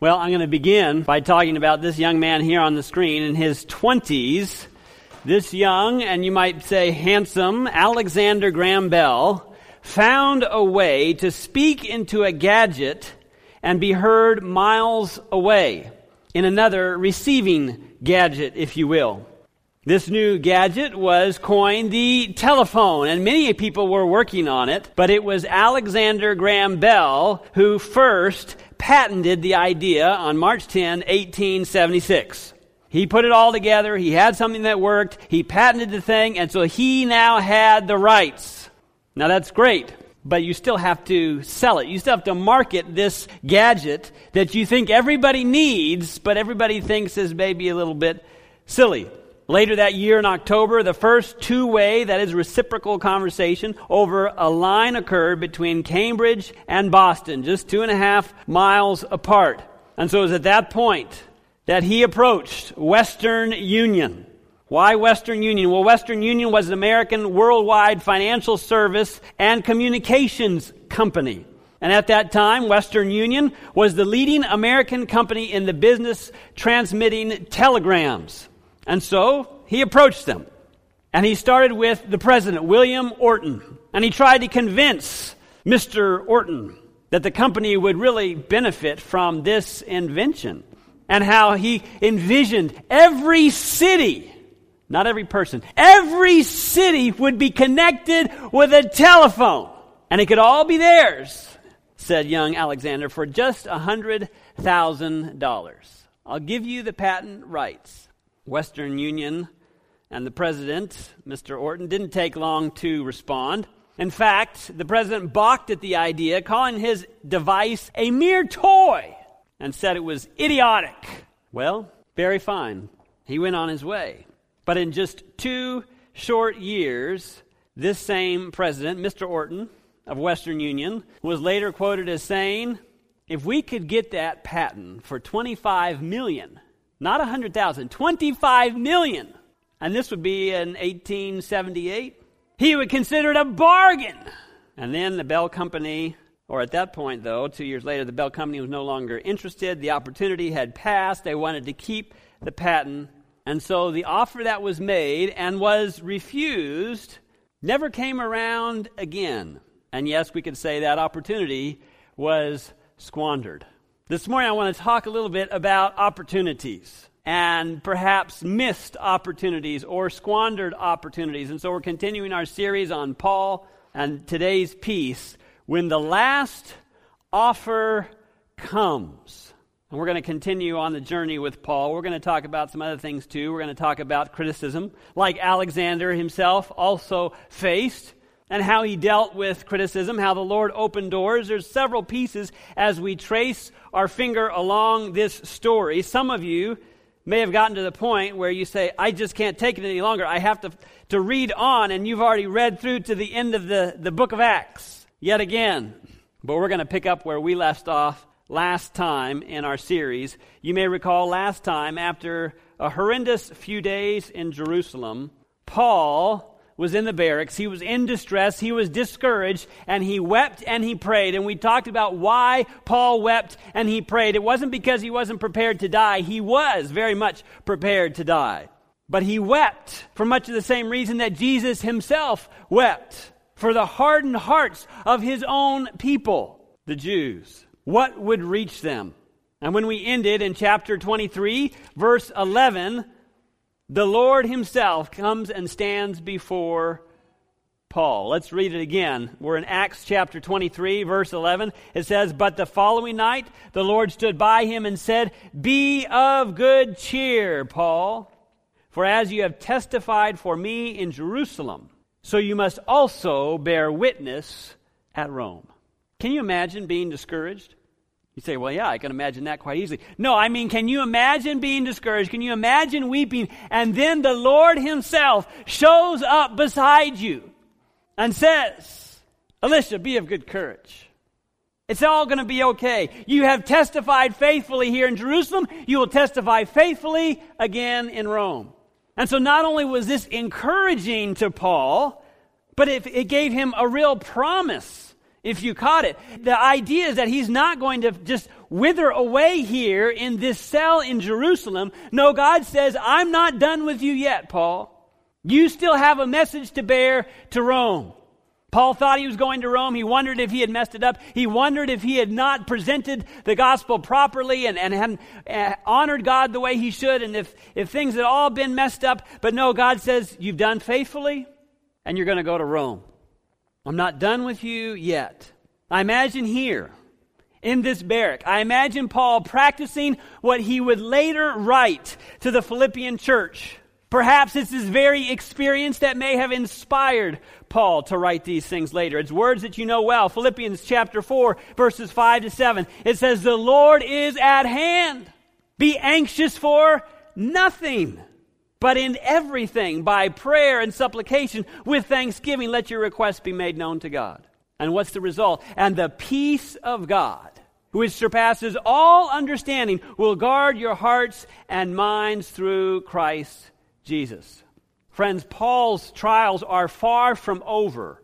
Well, I'm going to begin by talking about this young man here on the screen in his 20s. This young, and you might say handsome, Alexander Graham Bell found a way to speak into a gadget and be heard miles away in another receiving gadget, if you will. This new gadget was coined the telephone, and many people were working on it, but it was Alexander Graham Bell who first patented the idea on March 10, 1876. He put it all together. He had something that worked. He patented the thing, and so he now had the rights. Now that's great, but you still have to sell it. You still have to market this gadget that you think everybody needs, but everybody thinks is maybe a little bit silly. Later that year in October, the first two way, that is reciprocal conversation over a line occurred between Cambridge and Boston, just two and a half miles apart. And so it was at that point that he approached Western Union. Why Western Union? Well, Western Union was an American worldwide financial service and communications company. And at that time, Western Union was the leading American company in the business transmitting telegrams. And so he approached them. And he started with the president, William Orton. And he tried to convince Mr. Orton that the company would really benefit from this invention and how he envisioned every city, not every person, every city would be connected with a telephone. And it could all be theirs, said young Alexander, for just a $100,000. I'll give you the patent rights. Western Union and the president, Mr. Orton, didn't take long to respond. In fact, the president balked at the idea, calling his device a mere toy, and said it was idiotic. Well, very fine. He went on his way. But in just two short years, this same president, Mr. Orton of Western Union, was later quoted as saying, If we could get that patent for 25 million, not 100,000, 25 million. And this would be in 1878. He would consider it a bargain. And then the Bell Company, or at that point, though, two years later, the Bell Company was no longer interested. The opportunity had passed. They wanted to keep the patent. And so the offer that was made and was refused never came around again. And yes, we could say that opportunity was squandered. This morning, I want to talk a little bit about opportunities and perhaps missed opportunities or squandered opportunities. And so we're continuing our series on Paul and today's piece when the last offer comes. And we're going to continue on the journey with Paul. We're going to talk about some other things too. We're going to talk about criticism, like Alexander himself also faced and how he dealt with criticism, how the Lord opened doors. There's several pieces as we trace our finger along this story. Some of you may have gotten to the point where you say, I just can't take it any longer. I have to, to read on, and you've already read through to the end of the, the book of Acts yet again. But we're going to pick up where we left off last time in our series. You may recall last time, after a horrendous few days in Jerusalem, Paul was in the barracks. He was in distress. He was discouraged and he wept and he prayed. And we talked about why Paul wept and he prayed. It wasn't because he wasn't prepared to die. He was very much prepared to die. But he wept for much of the same reason that Jesus himself wept for the hardened hearts of his own people, the Jews. What would reach them? And when we ended in chapter 23, verse 11, the Lord Himself comes and stands before Paul. Let's read it again. We're in Acts chapter 23, verse 11. It says, But the following night the Lord stood by him and said, Be of good cheer, Paul, for as you have testified for me in Jerusalem, so you must also bear witness at Rome. Can you imagine being discouraged? You say, well, yeah, I can imagine that quite easily. No, I mean, can you imagine being discouraged? Can you imagine weeping? And then the Lord Himself shows up beside you and says, Alicia, be of good courage. It's all going to be okay. You have testified faithfully here in Jerusalem. You will testify faithfully again in Rome. And so not only was this encouraging to Paul, but it, it gave him a real promise if you caught it. The idea is that he's not going to just wither away here in this cell in Jerusalem. No, God says, I'm not done with you yet, Paul. You still have a message to bear to Rome. Paul thought he was going to Rome. He wondered if he had messed it up. He wondered if he had not presented the gospel properly and, and hadn't uh, honored God the way he should, and if, if things had all been messed up. But no, God says, You've done faithfully, and you're going to go to Rome. I'm not done with you yet. I imagine here, in this barrack, I imagine Paul practicing what he would later write to the Philippian church. Perhaps it's his very experience that may have inspired Paul to write these things later. It's words that you know well. Philippians chapter 4, verses 5 to 7. It says, The Lord is at hand. Be anxious for nothing. But in everything, by prayer and supplication, with thanksgiving, let your requests be made known to God. And what's the result? And the peace of God, which surpasses all understanding, will guard your hearts and minds through Christ Jesus. Friends, Paul's trials are far from over,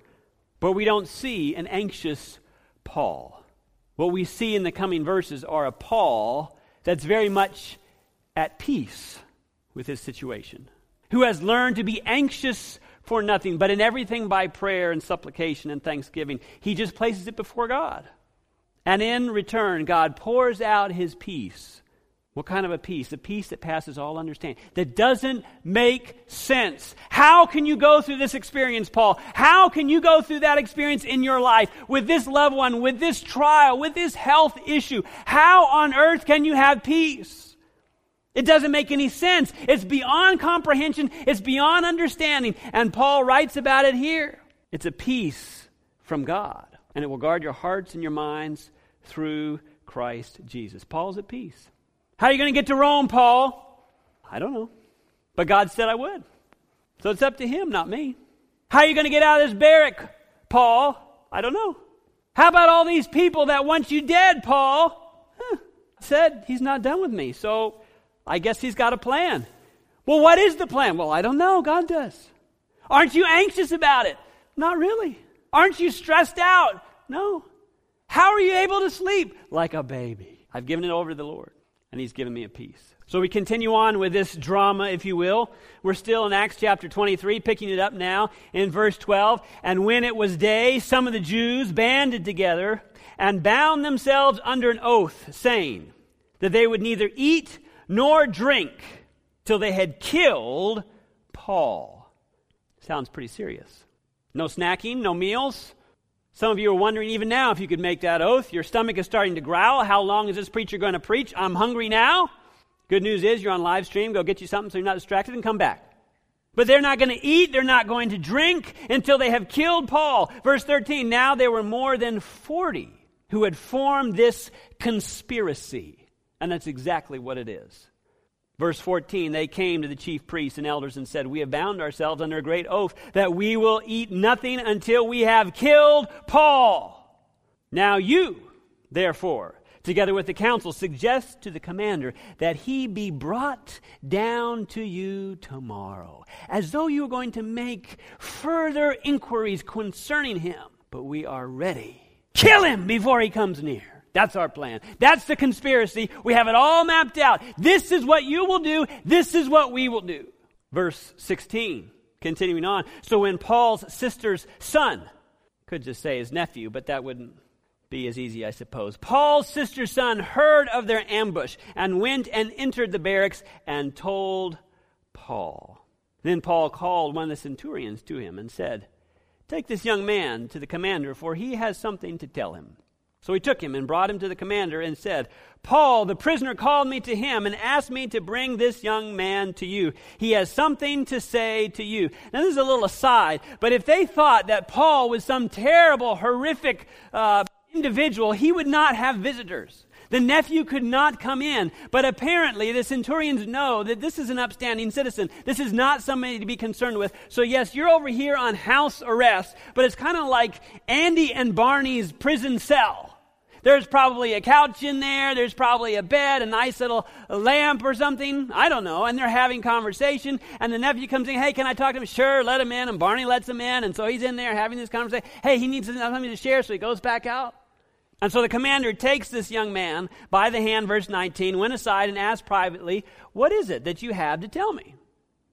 but we don't see an anxious Paul. What we see in the coming verses are a Paul that's very much at peace with his situation, who has learned to be anxious for nothing, but in everything by prayer and supplication and thanksgiving. He just places it before God. And in return, God pours out his peace. What kind of a peace? A peace that passes all understanding, that doesn't make sense. How can you go through this experience, Paul? How can you go through that experience in your life with this loved one, with this trial, with this health issue? How on earth can you have peace? It doesn't make any sense. It's beyond comprehension, it's beyond understanding. And Paul writes about it here. It's a peace from God, and it will guard your hearts and your minds through Christ Jesus. Paul's at peace. How are you going to get to Rome, Paul? I don't know. But God said I would. So it's up to him, not me. How are you going to get out of this barrack, Paul? I don't know. How about all these people that want you dead, Paul? Huh. Said he's not done with me. So I guess he's got a plan. Well, what is the plan? Well, I don't know. God does. Aren't you anxious about it? Not really. Aren't you stressed out? No. How are you able to sleep? Like a baby. I've given it over to the Lord, and He's given me a peace. So we continue on with this drama, if you will. We're still in Acts chapter 23, picking it up now in verse 12. And when it was day, some of the Jews banded together and bound themselves under an oath, saying that they would neither eat nor drink till they had killed Paul. Sounds pretty serious. No snacking, no meals. Some of you are wondering even now if you could make that oath. Your stomach is starting to growl. How long is this preacher going to preach? I'm hungry now. Good news is you're on live stream. Go get you something so you're not distracted and come back. But they're not going to eat, they're not going to drink until they have killed Paul. Verse 13 Now there were more than 40 who had formed this conspiracy. And that's exactly what it is. Verse 14, they came to the chief priests and elders and said, We have bound ourselves under a great oath that we will eat nothing until we have killed Paul. Now you, therefore, together with the council, suggest to the commander that he be brought down to you tomorrow, as though you were going to make further inquiries concerning him. But we are ready. Kill him before he comes near. That's our plan. That's the conspiracy. We have it all mapped out. This is what you will do. This is what we will do. Verse 16, continuing on. So when Paul's sister's son, could just say his nephew, but that wouldn't be as easy, I suppose. Paul's sister's son heard of their ambush and went and entered the barracks and told Paul. Then Paul called one of the centurions to him and said, Take this young man to the commander, for he has something to tell him. So he took him and brought him to the commander and said, Paul, the prisoner, called me to him and asked me to bring this young man to you. He has something to say to you. Now, this is a little aside, but if they thought that Paul was some terrible, horrific uh, individual, he would not have visitors. The nephew could not come in. But apparently, the centurions know that this is an upstanding citizen. This is not somebody to be concerned with. So, yes, you're over here on house arrest, but it's kind of like Andy and Barney's prison cell. There's probably a couch in there. There's probably a bed, a nice little lamp or something. I don't know. And they're having conversation. And the nephew comes in. Hey, can I talk to him? Sure, let him in. And Barney lets him in. And so he's in there having this conversation. Hey, he needs something to share. So he goes back out. And so the commander takes this young man by the hand, verse 19, went aside and asked privately, What is it that you have to tell me?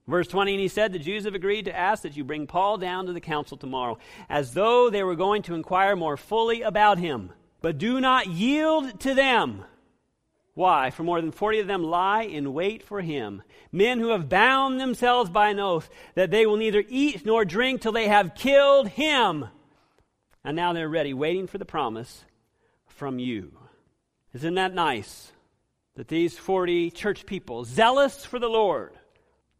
Verse 20, and he said, The Jews have agreed to ask that you bring Paul down to the council tomorrow, as though they were going to inquire more fully about him. But do not yield to them. Why? For more than 40 of them lie in wait for him, men who have bound themselves by an oath that they will neither eat nor drink till they have killed him. And now they're ready, waiting for the promise from you. Isn't that nice? That these 40 church people, zealous for the Lord,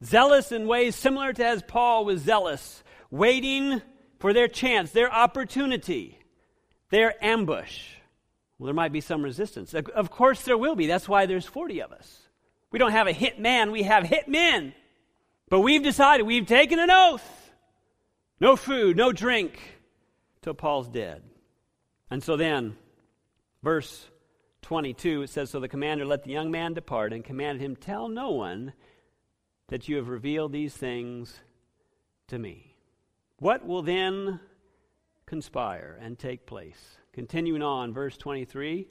zealous in ways similar to as Paul was zealous, waiting for their chance, their opportunity, their ambush. Well, there might be some resistance. Of course, there will be. That's why there's 40 of us. We don't have a hit man, we have hit men. But we've decided, we've taken an oath no food, no drink till Paul's dead. And so then, verse 22, it says So the commander let the young man depart and commanded him, Tell no one that you have revealed these things to me. What will then conspire and take place? Continuing on, verse 23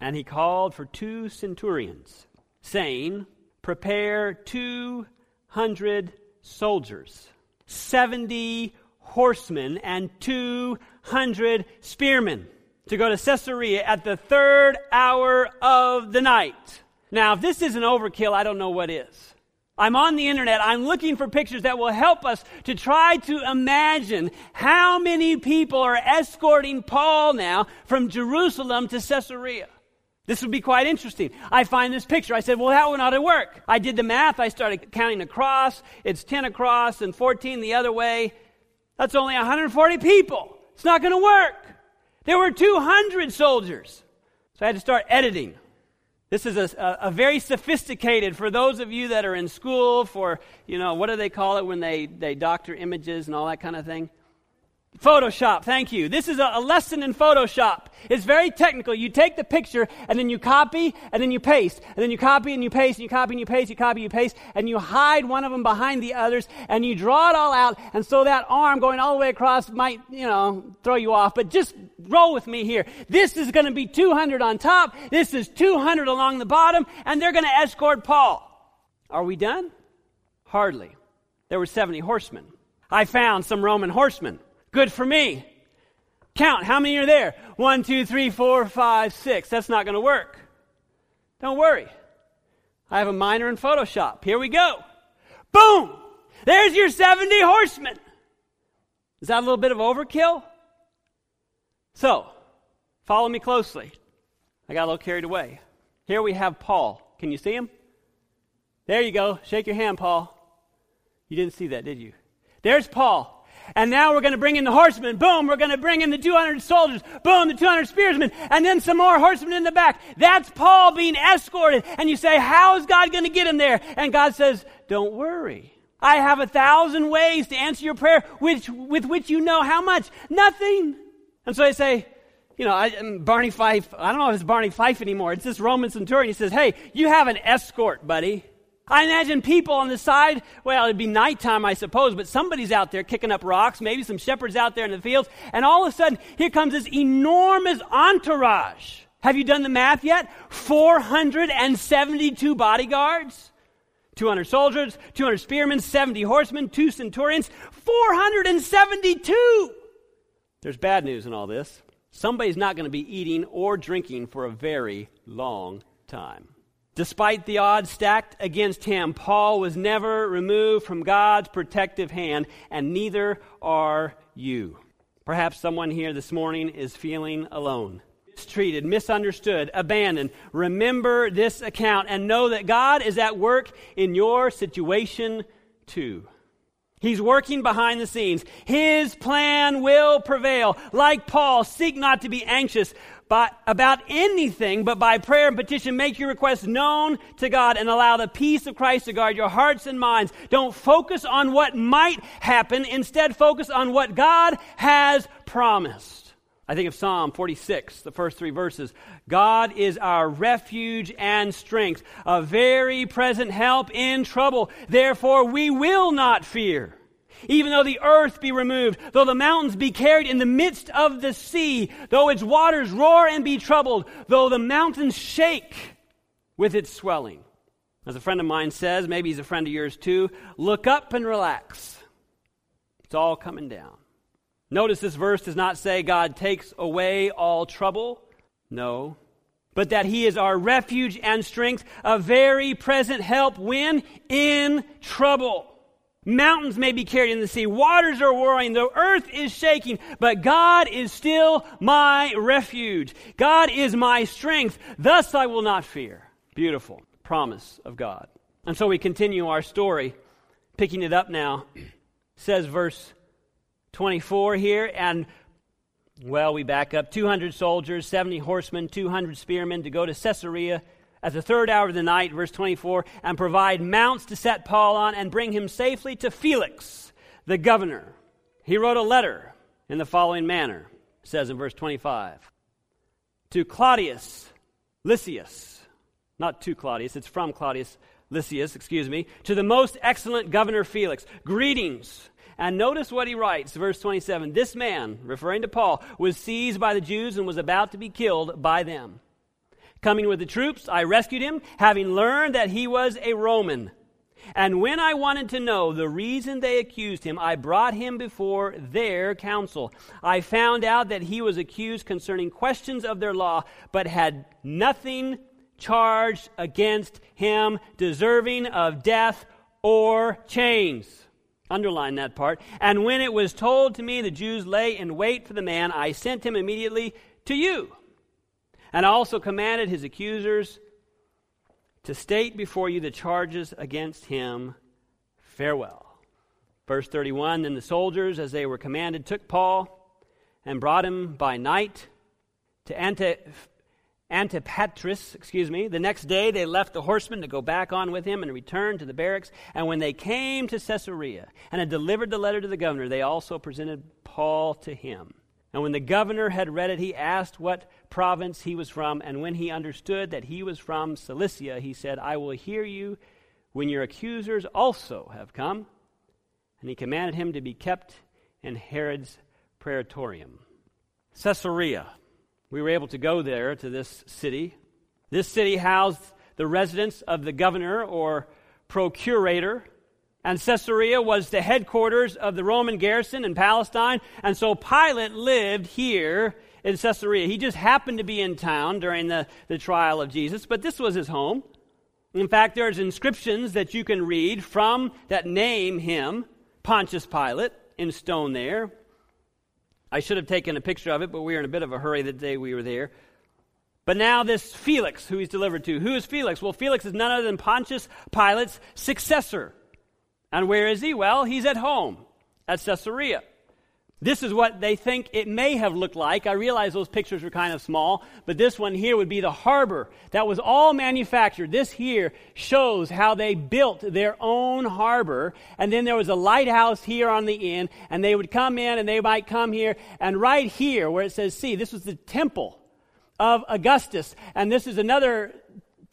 And he called for two centurions, saying, Prepare 200 soldiers, 70 horsemen, and 200 spearmen to go to Caesarea at the third hour of the night. Now, if this isn't overkill, I don't know what is. I'm on the internet. I'm looking for pictures that will help us to try to imagine how many people are escorting Paul now from Jerusalem to Caesarea. This would be quite interesting. I find this picture. I said, well, that would not it work? I did the math. I started counting across. It's 10 across and 14 the other way. That's only 140 people. It's not going to work. There were 200 soldiers. So I had to start editing. This is a, a, very sophisticated, for those of you that are in school for, you know, what do they call it when they, they doctor images and all that kind of thing? Photoshop, thank you. This is a, a, lesson in Photoshop. It's very technical. You take the picture and then you copy and then you paste. And then you copy and you paste and you copy and you paste, you copy, you paste, and you hide one of them behind the others and you draw it all out. And so that arm going all the way across might, you know, throw you off. But just roll with me here. This is going to be 200 on top. This is 200 along the bottom. And they're going to escort Paul. Are we done? Hardly. There were 70 horsemen. I found some Roman horsemen. Good for me. Count. How many are there? One, two, three, four, five, six. That's not going to work. Don't worry. I have a minor in Photoshop. Here we go. Boom! There's your 70 horsemen. Is that a little bit of overkill? So, follow me closely. I got a little carried away. Here we have Paul. Can you see him? There you go. Shake your hand, Paul. You didn't see that, did you? There's Paul. And now we're going to bring in the horsemen. Boom, we're going to bring in the 200 soldiers. Boom, the 200 spearsmen. And then some more horsemen in the back. That's Paul being escorted. And you say, how is God going to get him there? And God says, don't worry. I have a thousand ways to answer your prayer, which, with which you know how much? Nothing. And so I say, you know, I, um, Barney Fife, I don't know if it's Barney Fife anymore. It's this Roman centurion. He says, hey, you have an escort, buddy. I imagine people on the side, well, it'd be nighttime, I suppose, but somebody's out there kicking up rocks, maybe some shepherds out there in the fields, and all of a sudden, here comes this enormous entourage. Have you done the math yet? 472 bodyguards, 200 soldiers, 200 spearmen, 70 horsemen, two centurions, 472. There's bad news in all this. Somebody's not going to be eating or drinking for a very long time. Despite the odds stacked against him, Paul was never removed from God's protective hand, and neither are you. Perhaps someone here this morning is feeling alone, mistreated, misunderstood, abandoned. Remember this account and know that God is at work in your situation too. He's working behind the scenes. His plan will prevail. Like Paul, seek not to be anxious, by, about anything, but by prayer and petition, make your requests known to God and allow the peace of Christ to guard your hearts and minds. Don't focus on what might happen. Instead, focus on what God has promised. I think of Psalm 46, the first three verses. God is our refuge and strength, a very present help in trouble. Therefore, we will not fear. Even though the earth be removed, though the mountains be carried in the midst of the sea, though its waters roar and be troubled, though the mountains shake with its swelling. As a friend of mine says, maybe he's a friend of yours too, look up and relax. It's all coming down. Notice this verse does not say God takes away all trouble. No. But that He is our refuge and strength, a very present help when in trouble. Mountains may be carried in the sea, waters are roaring, the earth is shaking, but God is still my refuge. God is my strength, thus I will not fear. Beautiful promise of God. And so we continue our story, picking it up now. says verse 24 here, and well, we back up 200 soldiers, 70 horsemen, 200 spearmen to go to Caesarea at the third hour of the night, verse 24, and provide mounts to set Paul on and bring him safely to Felix, the governor. He wrote a letter in the following manner, says in verse 25, to Claudius Lysias, not to Claudius, it's from Claudius Lysias, excuse me, to the most excellent governor Felix. Greetings. And notice what he writes, verse 27. This man, referring to Paul, was seized by the Jews and was about to be killed by them. Coming with the troops, I rescued him, having learned that he was a Roman. And when I wanted to know the reason they accused him, I brought him before their council. I found out that he was accused concerning questions of their law, but had nothing charged against him deserving of death or chains. Underline that part. And when it was told to me the Jews lay in wait for the man, I sent him immediately to you. And I also commanded his accusers to state before you the charges against him. Farewell. Verse 31 Then the soldiers, as they were commanded, took Paul and brought him by night to Antipatris Antipatris, excuse me. The next day they left the horsemen to go back on with him and return to the barracks. And when they came to Caesarea and had delivered the letter to the governor, they also presented Paul to him. And when the governor had read it, he asked what province he was from. And when he understood that he was from Cilicia, he said, I will hear you when your accusers also have come. And he commanded him to be kept in Herod's praetorium. Caesarea we were able to go there to this city. This city housed the residence of the governor or procurator. And Caesarea was the headquarters of the Roman garrison in Palestine. And so Pilate lived here in Caesarea. He just happened to be in town during the, the trial of Jesus, but this was his home. In fact, there's inscriptions that you can read from that name him, Pontius Pilate, in stone there. I should have taken a picture of it, but we were in a bit of a hurry the day we were there. But now, this Felix, who he's delivered to. Who is Felix? Well, Felix is none other than Pontius Pilate's successor. And where is he? Well, he's at home at Caesarea. This is what they think it may have looked like. I realize those pictures were kind of small, but this one here would be the harbor. That was all manufactured. This here shows how they built their own harbor. And then there was a lighthouse here on the end, and they would come in and they might come here. And right here, where it says, see, this was the temple of Augustus. And this is another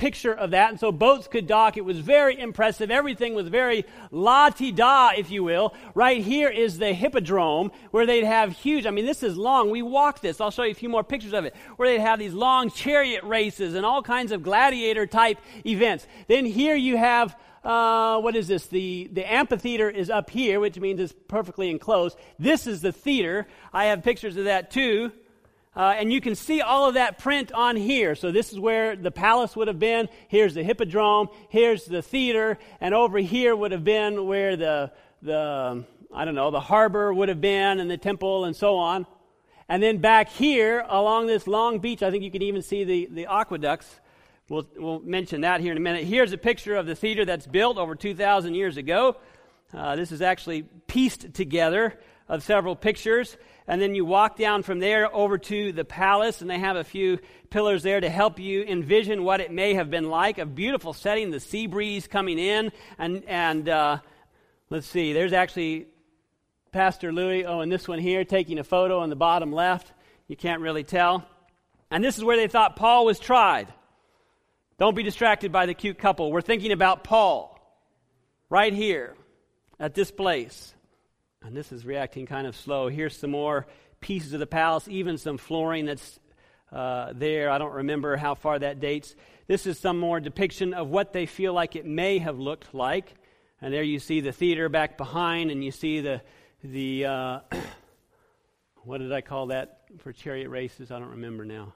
picture of that. And so boats could dock. It was very impressive. Everything was very la ti da, if you will. Right here is the hippodrome where they'd have huge, I mean, this is long. We walked this. I'll show you a few more pictures of it, where they'd have these long chariot races and all kinds of gladiator type events. Then here you have. Uh, what is this? The, the amphitheater is up here, which means it's perfectly enclosed. This is the theater. I have pictures of that too. Uh, and you can see all of that print on here. So this is where the palace would have been. Here's the hippodrome. Here's the theater. And over here would have been where the, the I don't know, the harbor would have been and the temple and so on. And then back here along this long beach, I think you can even see the, the aqueducts. We'll, we'll mention that here in a minute. Here's a picture of the theater that's built over 2,000 years ago. Uh, this is actually pieced together of several pictures. And then you walk down from there over to the palace, and they have a few pillars there to help you envision what it may have been like. A beautiful setting, the sea breeze coming in. And, and uh, let's see, there's actually Pastor Louis. Oh, and this one here taking a photo on the bottom left. You can't really tell. And this is where they thought Paul was tried. Don't be distracted by the cute couple. We're thinking about Paul right here at this place. And this is reacting kind of slow. Here's some more pieces of the palace, even some flooring that's uh, there. I don't remember how far that dates. This is some more depiction of what they feel like it may have looked like. And there you see the theater back behind, and you see the, the uh, what did I call that for chariot races? I don't remember now.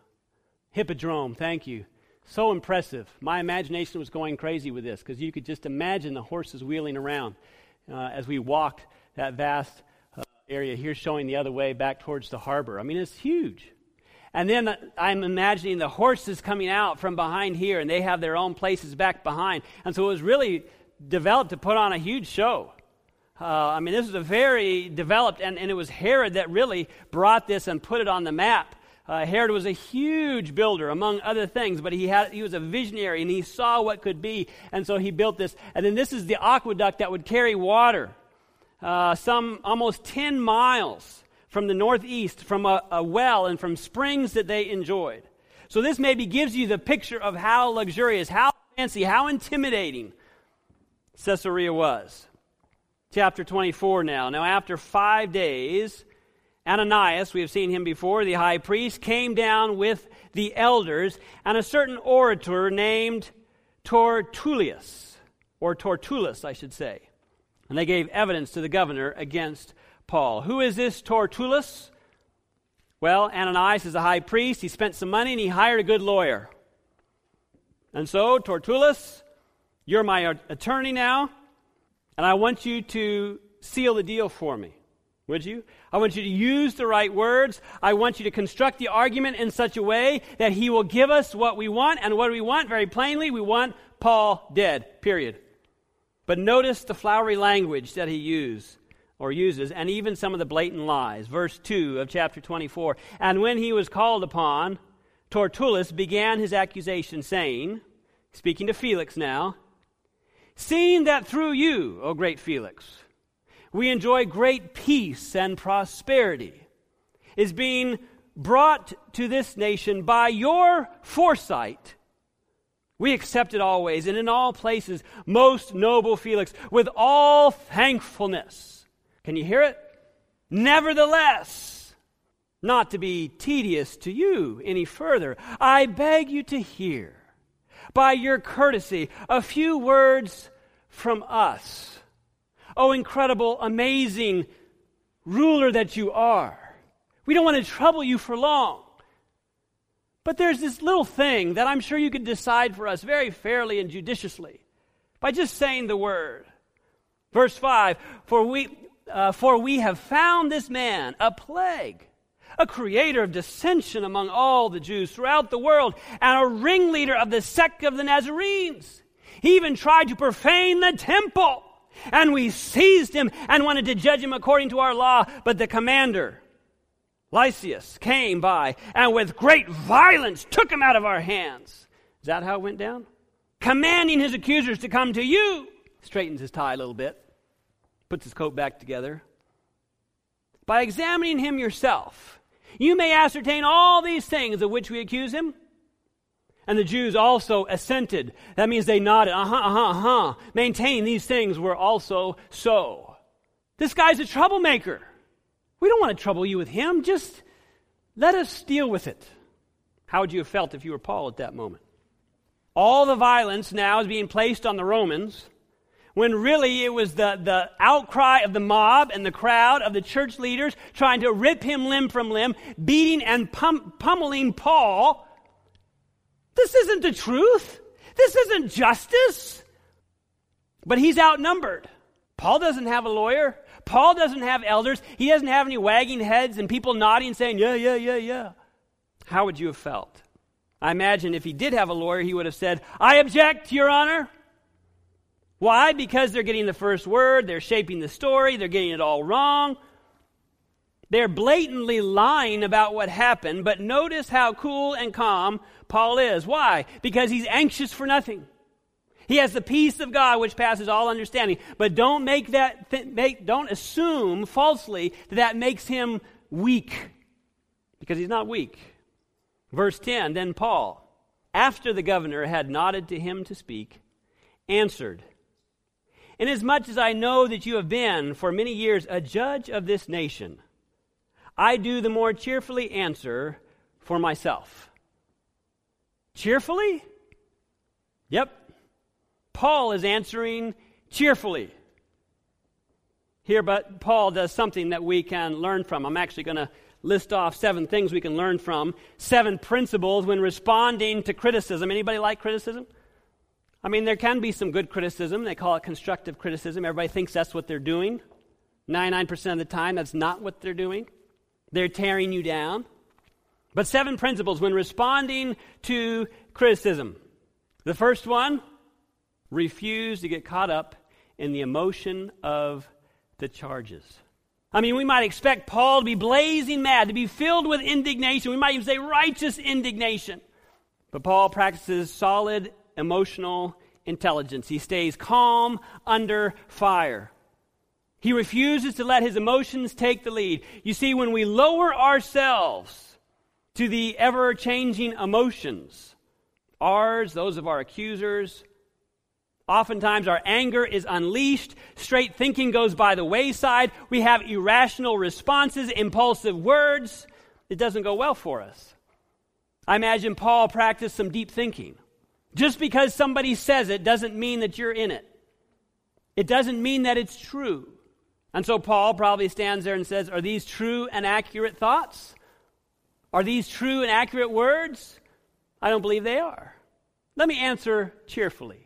Hippodrome, thank you. So impressive. My imagination was going crazy with this because you could just imagine the horses wheeling around uh, as we walked that vast uh, area here, showing the other way back towards the harbor. I mean, it's huge. And then I'm imagining the horses coming out from behind here, and they have their own places back behind. And so it was really developed to put on a huge show. Uh, I mean, this was a very developed, and, and it was Herod that really brought this and put it on the map. Uh, Herod was a huge builder, among other things, but he, had, he was a visionary and he saw what could be, and so he built this. And then this is the aqueduct that would carry water, uh, some almost 10 miles from the northeast, from a, a well and from springs that they enjoyed. So this maybe gives you the picture of how luxurious, how fancy, how intimidating Caesarea was. Chapter 24 now. Now, after five days, Ananias, we have seen him before, the high priest, came down with the elders and a certain orator named Tortullius, or Tertullus, I should say. And they gave evidence to the governor against Paul. Who is this Tertullus? Well, Ananias is a high priest. He spent some money and he hired a good lawyer. And so, Tertullus, you're my attorney now, and I want you to seal the deal for me. Would you? I want you to use the right words. I want you to construct the argument in such a way that he will give us what we want. And what do we want? Very plainly, we want Paul dead. Period. But notice the flowery language that he used or uses, and even some of the blatant lies. Verse 2 of chapter 24. And when he was called upon, Tortullus began his accusation, saying, speaking to Felix now, Seeing that through you, O great Felix, we enjoy great peace and prosperity, is being brought to this nation by your foresight. We accept it always and in all places, most noble Felix, with all thankfulness can you hear it? Nevertheless, not to be tedious to you any further, I beg you to hear, by your courtesy, a few words from us. Oh, incredible, amazing ruler that you are. We don't want to trouble you for long. But there's this little thing that I'm sure you could decide for us very fairly and judiciously by just saying the word. Verse 5 For we, uh, for we have found this man a plague, a creator of dissension among all the Jews throughout the world, and a ringleader of the sect of the Nazarenes. He even tried to profane the temple. And we seized him and wanted to judge him according to our law. But the commander, Lysias, came by and with great violence took him out of our hands. Is that how it went down? Commanding his accusers to come to you. Straightens his tie a little bit puts his coat back together. By examining him yourself, you may ascertain all these things of which we accuse him. And the Jews also assented. That means they nodded, uh huh, uh huh, uh huh, maintaining these things were also so. This guy's a troublemaker. We don't want to trouble you with him. Just let us deal with it. How would you have felt if you were Paul at that moment? All the violence now is being placed on the Romans when really it was the, the outcry of the mob and the crowd of the church leaders trying to rip him limb from limb, beating and pum- pummeling Paul. This isn't the truth. This isn't justice. But he's outnumbered. Paul doesn't have a lawyer. Paul doesn't have elders. He doesn't have any wagging heads and people nodding and saying, yeah, yeah, yeah, yeah. How would you have felt? I imagine if he did have a lawyer, he would have said, I object, Your Honor. Why? Because they're getting the first word, they're shaping the story, they're getting it all wrong. They're blatantly lying about what happened, but notice how cool and calm Paul is. Why? Because he's anxious for nothing. He has the peace of God which passes all understanding. But don't make that th- make don't assume falsely that that makes him weak because he's not weak. Verse 10 Then Paul, after the governor had nodded to him to speak, answered, Inasmuch as I know that you have been for many years a judge of this nation, I do the more cheerfully answer for myself. Cheerfully? Yep. Paul is answering cheerfully. Here, but Paul does something that we can learn from. I'm actually going to list off seven things we can learn from, seven principles when responding to criticism. Anybody like criticism? I mean, there can be some good criticism. They call it constructive criticism. Everybody thinks that's what they're doing. 99% of the time, that's not what they're doing. They're tearing you down. But seven principles when responding to criticism. The first one refuse to get caught up in the emotion of the charges. I mean, we might expect Paul to be blazing mad, to be filled with indignation. We might even say righteous indignation. But Paul practices solid emotional intelligence. He stays calm under fire. He refuses to let his emotions take the lead. You see, when we lower ourselves to the ever changing emotions, ours, those of our accusers, Oftentimes, our anger is unleashed. Straight thinking goes by the wayside. We have irrational responses, impulsive words. It doesn't go well for us. I imagine Paul practiced some deep thinking. Just because somebody says it doesn't mean that you're in it, it doesn't mean that it's true. And so Paul probably stands there and says, Are these true and accurate thoughts? Are these true and accurate words? I don't believe they are. Let me answer cheerfully.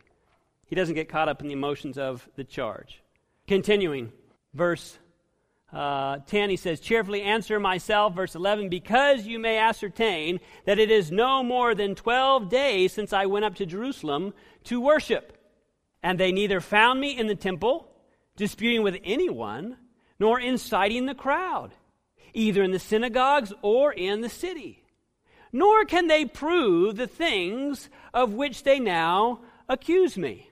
He doesn't get caught up in the emotions of the charge. Continuing, verse uh, 10, he says, Cheerfully answer myself, verse 11, because you may ascertain that it is no more than 12 days since I went up to Jerusalem to worship. And they neither found me in the temple, disputing with anyone, nor inciting the crowd, either in the synagogues or in the city. Nor can they prove the things of which they now accuse me.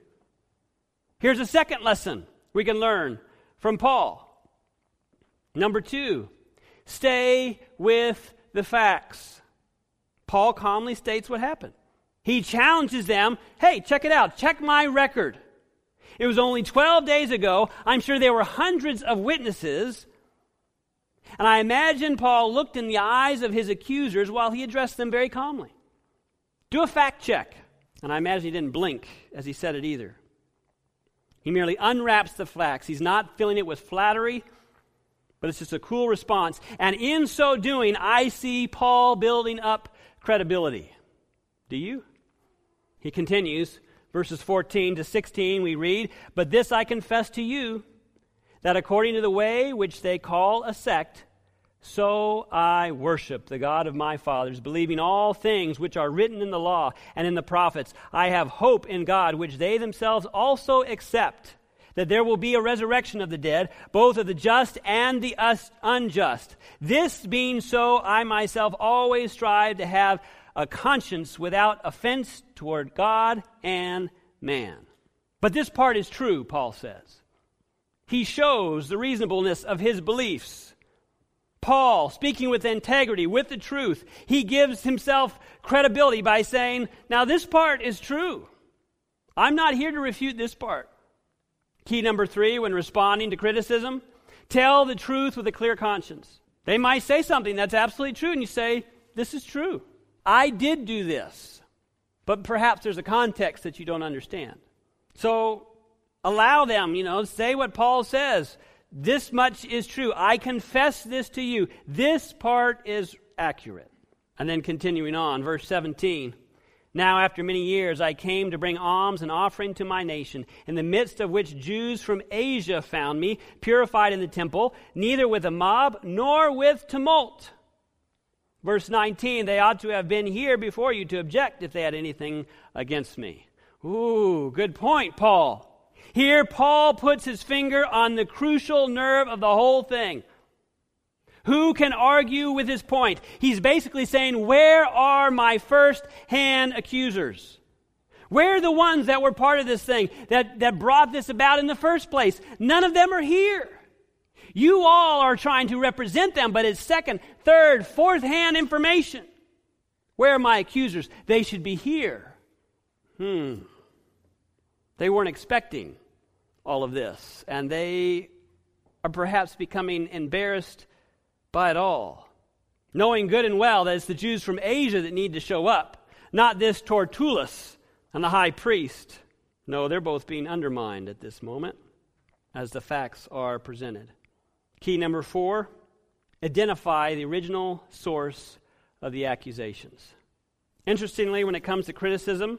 Here's a second lesson we can learn from Paul. Number two, stay with the facts. Paul calmly states what happened. He challenges them hey, check it out, check my record. It was only 12 days ago. I'm sure there were hundreds of witnesses. And I imagine Paul looked in the eyes of his accusers while he addressed them very calmly. Do a fact check. And I imagine he didn't blink as he said it either. He merely unwraps the flax. He's not filling it with flattery, but it's just a cool response. And in so doing, I see Paul building up credibility. Do you? He continues, verses 14 to 16, we read, But this I confess to you, that according to the way which they call a sect, so I worship the God of my fathers, believing all things which are written in the law and in the prophets. I have hope in God, which they themselves also accept, that there will be a resurrection of the dead, both of the just and the unjust. This being so, I myself always strive to have a conscience without offense toward God and man. But this part is true, Paul says. He shows the reasonableness of his beliefs Paul, speaking with integrity, with the truth, he gives himself credibility by saying, Now, this part is true. I'm not here to refute this part. Key number three when responding to criticism tell the truth with a clear conscience. They might say something that's absolutely true, and you say, This is true. I did do this. But perhaps there's a context that you don't understand. So allow them, you know, say what Paul says. This much is true. I confess this to you. This part is accurate. And then continuing on, verse 17. Now, after many years, I came to bring alms and offering to my nation, in the midst of which Jews from Asia found me, purified in the temple, neither with a mob nor with tumult. Verse 19, they ought to have been here before you to object if they had anything against me. Ooh, good point, Paul. Here, Paul puts his finger on the crucial nerve of the whole thing. Who can argue with his point? He's basically saying, Where are my first hand accusers? Where are the ones that were part of this thing, that, that brought this about in the first place? None of them are here. You all are trying to represent them, but it's second, third, fourth hand information. Where are my accusers? They should be here. Hmm. They weren't expecting all of this, and they are perhaps becoming embarrassed by it all, knowing good and well that it's the Jews from Asia that need to show up, not this Tertullus and the high priest. No, they're both being undermined at this moment as the facts are presented. Key number four identify the original source of the accusations. Interestingly, when it comes to criticism,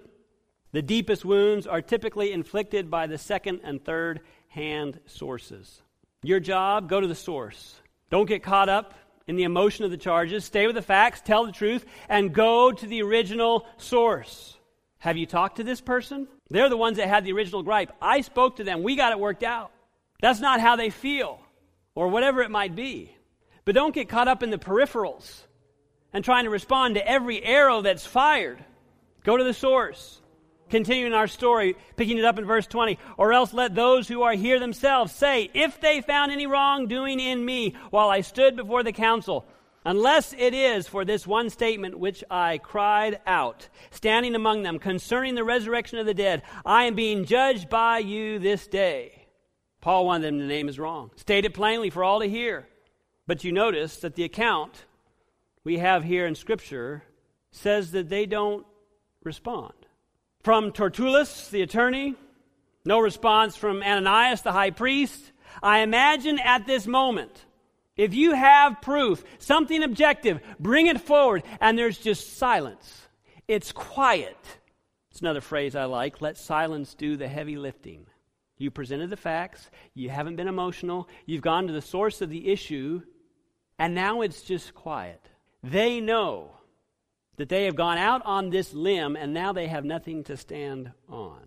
the deepest wounds are typically inflicted by the second and third hand sources. Your job, go to the source. Don't get caught up in the emotion of the charges. Stay with the facts, tell the truth, and go to the original source. Have you talked to this person? They're the ones that had the original gripe. I spoke to them. We got it worked out. That's not how they feel, or whatever it might be. But don't get caught up in the peripherals and trying to respond to every arrow that's fired. Go to the source. Continuing our story, picking it up in verse 20. Or else let those who are here themselves say, if they found any wrongdoing in me while I stood before the council, unless it is for this one statement which I cried out, standing among them concerning the resurrection of the dead, I am being judged by you this day. Paul wanted them to name as wrong. State it plainly for all to hear. But you notice that the account we have here in Scripture says that they don't respond. From Tertullus, the attorney, no response from Ananias, the high priest. I imagine at this moment, if you have proof, something objective, bring it forward, and there's just silence. It's quiet. It's another phrase I like let silence do the heavy lifting. You presented the facts, you haven't been emotional, you've gone to the source of the issue, and now it's just quiet. They know that they have gone out on this limb and now they have nothing to stand on.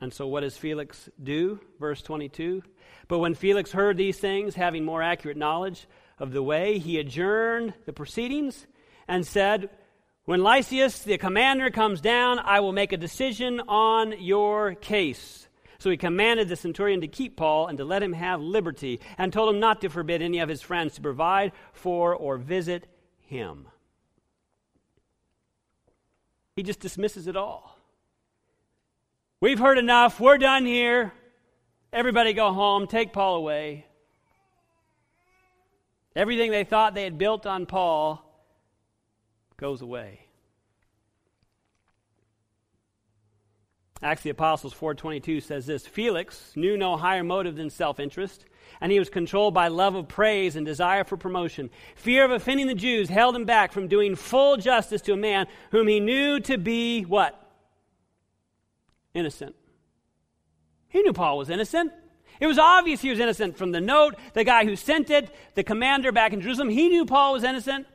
And so, what does Felix do? Verse 22. But when Felix heard these things, having more accurate knowledge of the way, he adjourned the proceedings and said, When Lysias, the commander, comes down, I will make a decision on your case. So he commanded the centurion to keep Paul and to let him have liberty, and told him not to forbid any of his friends to provide for or visit him. He just dismisses it all. We've heard enough. We're done here. Everybody go home. Take Paul away. Everything they thought they had built on Paul goes away. Acts the Apostles 4:22 says this, Felix knew no higher motive than self-interest and he was controlled by love of praise and desire for promotion. Fear of offending the Jews held him back from doing full justice to a man whom he knew to be what? Innocent. He knew Paul was innocent. It was obvious he was innocent from the note, the guy who sent it, the commander back in Jerusalem. He knew Paul was innocent.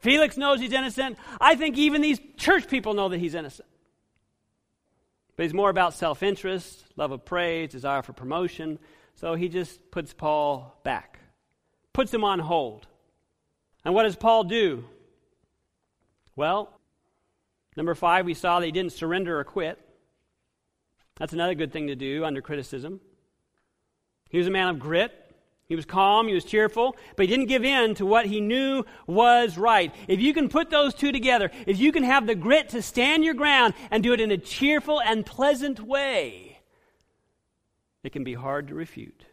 Felix knows he's innocent. I think even these church people know that he's innocent. But he's more about self interest, love of praise, desire for promotion, so he just puts Paul back, puts him on hold. And what does Paul do? Well, number five, we saw that he didn't surrender or quit. That's another good thing to do under criticism. He was a man of grit. He was calm, he was cheerful, but he didn't give in to what he knew was right. If you can put those two together, if you can have the grit to stand your ground and do it in a cheerful and pleasant way, it can be hard to refute.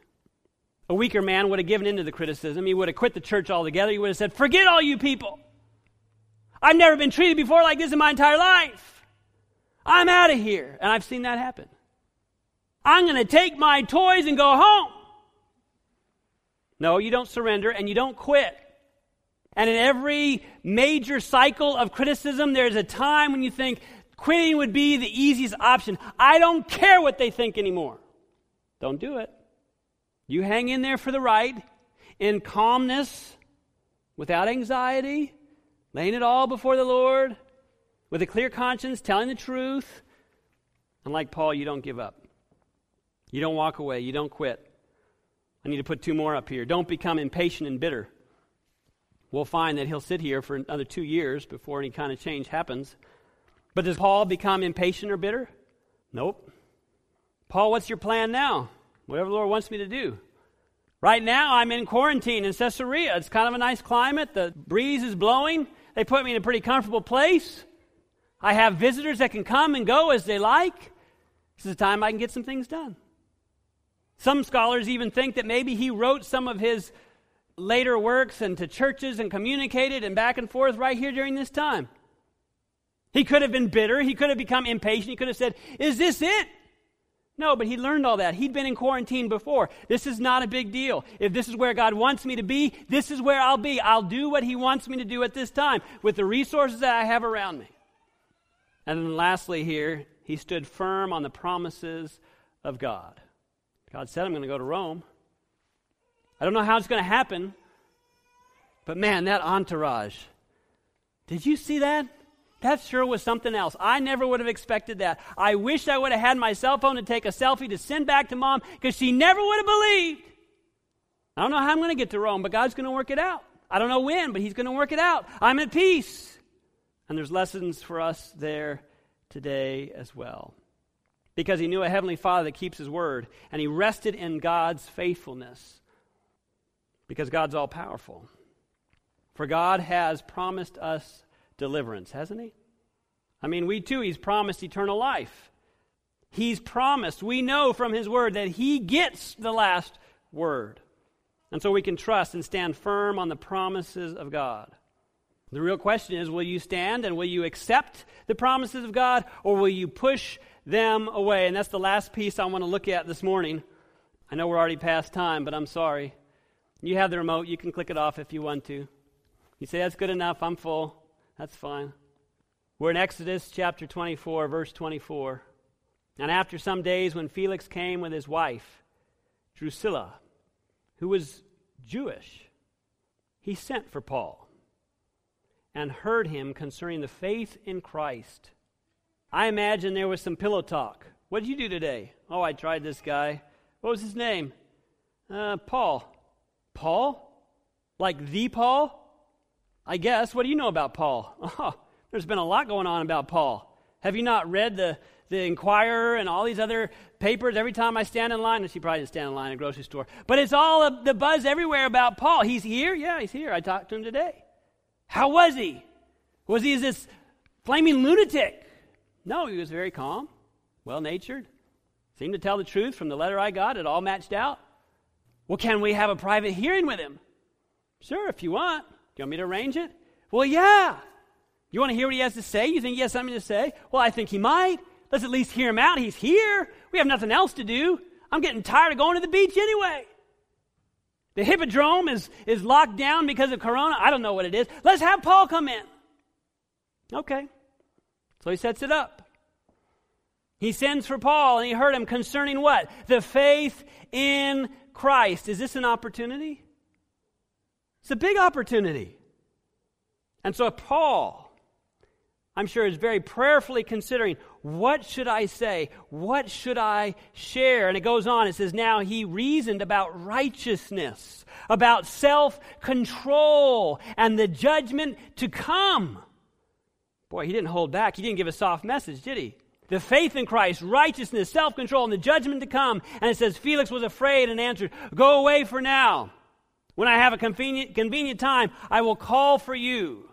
A weaker man would have given in to the criticism. He would have quit the church altogether. He would have said, Forget all you people. I've never been treated before like this in my entire life. I'm out of here. And I've seen that happen. I'm going to take my toys and go home. No, you don't surrender and you don't quit. And in every major cycle of criticism, there's a time when you think quitting would be the easiest option. I don't care what they think anymore. Don't do it. You hang in there for the right, in calmness, without anxiety, laying it all before the Lord, with a clear conscience, telling the truth. And like Paul, you don't give up. You don't walk away. You don't quit. I need to put two more up here. Don't become impatient and bitter. We'll find that he'll sit here for another two years before any kind of change happens. But does Paul become impatient or bitter? Nope. Paul, what's your plan now? Whatever the Lord wants me to do. Right now, I'm in quarantine in Caesarea. It's kind of a nice climate. The breeze is blowing. They put me in a pretty comfortable place. I have visitors that can come and go as they like. This is a time I can get some things done. Some scholars even think that maybe he wrote some of his later works and to churches and communicated and back and forth right here during this time. He could have been bitter. He could have become impatient. He could have said, Is this it? No, but he learned all that. He'd been in quarantine before. This is not a big deal. If this is where God wants me to be, this is where I'll be. I'll do what he wants me to do at this time with the resources that I have around me. And then lastly, here, he stood firm on the promises of God. God said, I'm going to go to Rome. I don't know how it's going to happen, but man, that entourage. Did you see that? That sure was something else. I never would have expected that. I wish I would have had my cell phone to take a selfie to send back to mom because she never would have believed. I don't know how I'm going to get to Rome, but God's going to work it out. I don't know when, but He's going to work it out. I'm at peace. And there's lessons for us there today as well. Because he knew a heavenly Father that keeps his word, and he rested in God's faithfulness. Because God's all powerful. For God has promised us deliverance, hasn't he? I mean, we too, he's promised eternal life. He's promised, we know from his word that he gets the last word. And so we can trust and stand firm on the promises of God. The real question is will you stand and will you accept the promises of God or will you push them away? And that's the last piece I want to look at this morning. I know we're already past time, but I'm sorry. You have the remote. You can click it off if you want to. You say, that's good enough. I'm full. That's fine. We're in Exodus chapter 24, verse 24. And after some days, when Felix came with his wife, Drusilla, who was Jewish, he sent for Paul and heard him concerning the faith in Christ. I imagine there was some pillow talk. What did you do today? Oh, I tried this guy. What was his name? Uh, Paul. Paul? Like the Paul? I guess. What do you know about Paul? Oh, there's been a lot going on about Paul. Have you not read the, the Inquirer and all these other papers every time I stand in line? And She probably didn't stand in line at a grocery store. But it's all the buzz everywhere about Paul. He's here? Yeah, he's here. I talked to him today. How was he? Was he this flaming lunatic? No, he was very calm, well natured, seemed to tell the truth from the letter I got. It all matched out. Well, can we have a private hearing with him? Sure, if you want. You want me to arrange it? Well, yeah. You want to hear what he has to say? You think he has something to say? Well, I think he might. Let's at least hear him out. He's here. We have nothing else to do. I'm getting tired of going to the beach anyway. The hippodrome is, is locked down because of Corona. I don't know what it is. Let's have Paul come in. Okay. So he sets it up. He sends for Paul and he heard him concerning what? The faith in Christ. Is this an opportunity? It's a big opportunity. And so Paul I'm sure, is very prayerfully considering what should I say? What should I share? And it goes on. It says, Now he reasoned about righteousness, about self control, and the judgment to come. Boy, he didn't hold back. He didn't give a soft message, did he? The faith in Christ, righteousness, self control, and the judgment to come. And it says, Felix was afraid and answered, Go away for now. When I have a convenient, convenient time, I will call for you.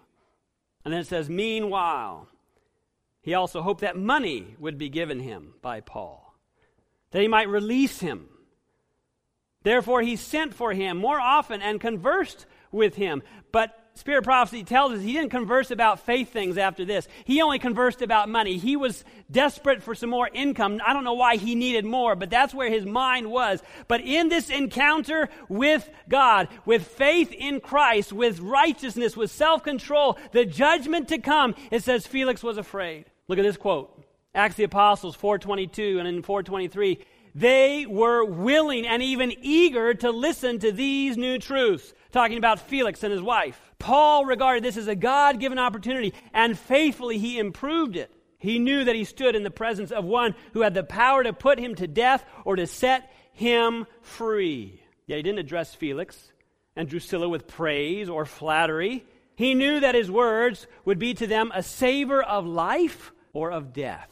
And then it says, Meanwhile, he also hoped that money would be given him by Paul, that he might release him. Therefore, he sent for him more often and conversed with him. But Spirit prophecy tells us he didn't converse about faith things after this. He only conversed about money. He was desperate for some more income. I don't know why he needed more, but that's where his mind was. But in this encounter with God, with faith in Christ, with righteousness, with self control, the judgment to come, it says Felix was afraid. Look at this quote. Acts the Apostles 422 and in 423 they were willing and even eager to listen to these new truths talking about Felix and his wife. Paul regarded this as a God given opportunity, and faithfully he improved it. He knew that he stood in the presence of one who had the power to put him to death or to set him free. Yet he didn't address Felix and Drusilla with praise or flattery. He knew that his words would be to them a savor of life or of death.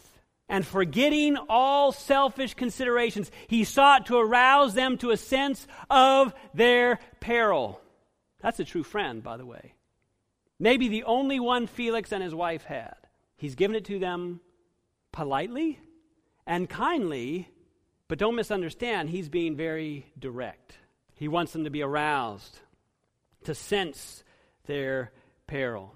And forgetting all selfish considerations, he sought to arouse them to a sense of their peril. That's a true friend, by the way. Maybe the only one Felix and his wife had. He's given it to them politely and kindly, but don't misunderstand, he's being very direct. He wants them to be aroused, to sense their peril.